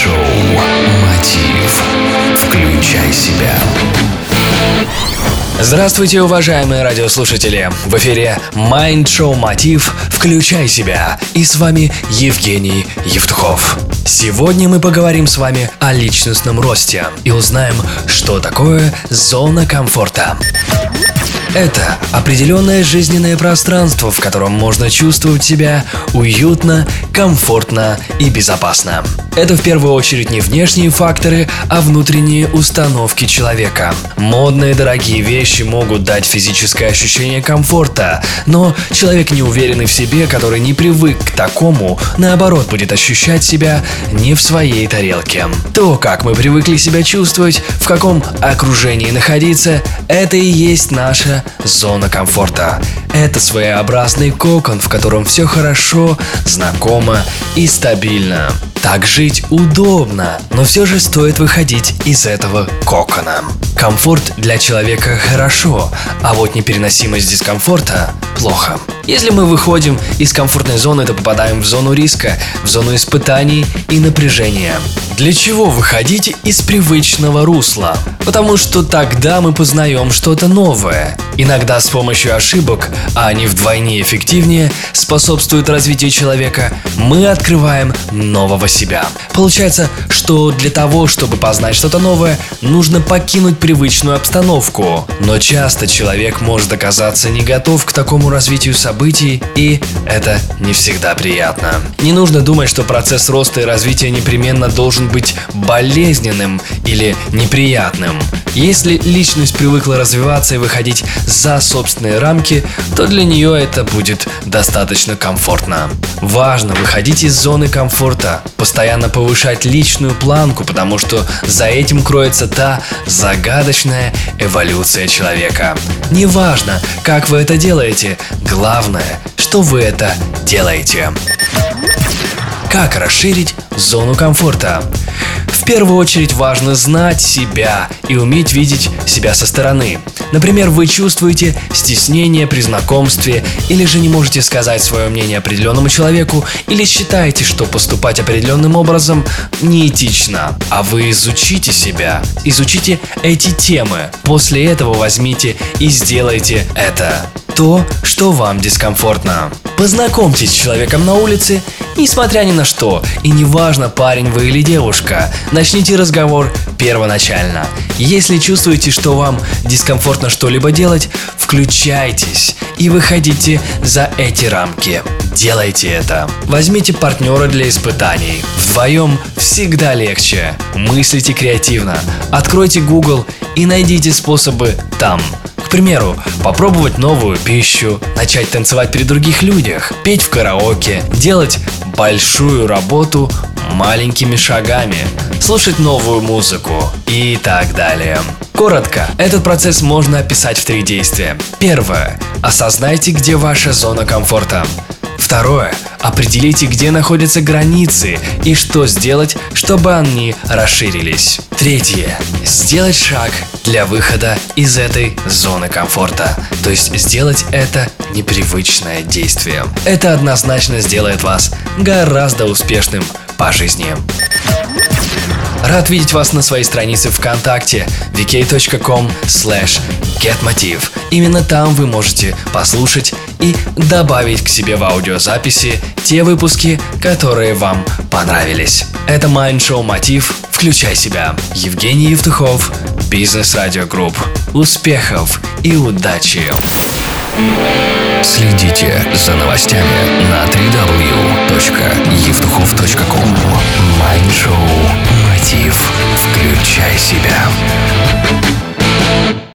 Майнд-шоу «Мотив». Включай себя. Здравствуйте, уважаемые радиослушатели! В эфире Mind Show Мотив «Включай себя» и с вами Евгений Евтухов. Сегодня мы поговорим с вами о личностном росте и узнаем, что такое зона комфорта. Это определенное жизненное пространство, в котором можно чувствовать себя уютно, комфортно и безопасно. Это в первую очередь не внешние факторы, а внутренние установки человека. Модные дорогие вещи могут дать физическое ощущение комфорта, но человек неуверенный в себе, который не привык к такому, наоборот будет ощущать себя не в своей тарелке. То, как мы привыкли себя чувствовать, в каком окружении находиться, это и есть наша зона комфорта. Это своеобразный кокон, в котором все хорошо, знакомо и стабильно. Так жить удобно, но все же стоит выходить из этого кокона. Комфорт для человека хорошо, а вот непереносимость дискомфорта плохо. Если мы выходим из комфортной зоны, то попадаем в зону риска, в зону испытаний и напряжения. Для чего выходить из привычного русла? Потому что тогда мы познаем что-то новое. Иногда с помощью ошибок, а они вдвойне эффективнее, способствуют развитию человека, мы открываем нового себя. Получается, что для того, чтобы познать что-то новое, нужно покинуть привычную обстановку. Но часто человек может оказаться не готов к такому развитию событий, и это не всегда приятно. Не нужно думать, что процесс роста и развития непременно должен быть болезненным или неприятным. Если личность привыкла развиваться и выходить за собственные рамки, то для нее это будет достаточно комфортно. Важно выходить из зоны комфорта, постоянно повышать личную планку, потому что за этим кроется та загадочная эволюция человека. Неважно, как вы это делаете, главное, что вы это делаете. Как расширить зону комфорта? В первую очередь важно знать себя и уметь видеть себя со стороны. Например, вы чувствуете стеснение при знакомстве или же не можете сказать свое мнение определенному человеку или считаете, что поступать определенным образом неэтично. А вы изучите себя, изучите эти темы. После этого возьмите и сделайте это то, что вам дискомфортно. Познакомьтесь с человеком на улице, несмотря ни на что, и неважно, парень вы или девушка, начните разговор первоначально. Если чувствуете, что вам дискомфортно что-либо делать, включайтесь и выходите за эти рамки. Делайте это. Возьмите партнера для испытаний. Вдвоем всегда легче. Мыслите креативно. Откройте Google и найдите способы там. Примеру, попробовать новую пищу, начать танцевать при других людях, петь в караоке, делать большую работу маленькими шагами, слушать новую музыку и так далее. Коротко, этот процесс можно описать в три действия. Первое. Осознайте, где ваша зона комфорта. Второе. Определите, где находятся границы и что сделать, чтобы они расширились. Третье. Сделать шаг для выхода из этой зоны комфорта. То есть сделать это непривычное действие. Это однозначно сделает вас гораздо успешным по жизни. Рад видеть вас на своей странице ВКонтакте vk.com slash getmotiv. Именно там вы можете послушать и добавить к себе в аудиозаписи те выпуски, которые вам понравились. Это Mind Show Мотив «Включай себя». Евгений Евтухов, Бизнес Радио Групп. Успехов и удачи! Следите за новостями на www.евтухов.ком себя.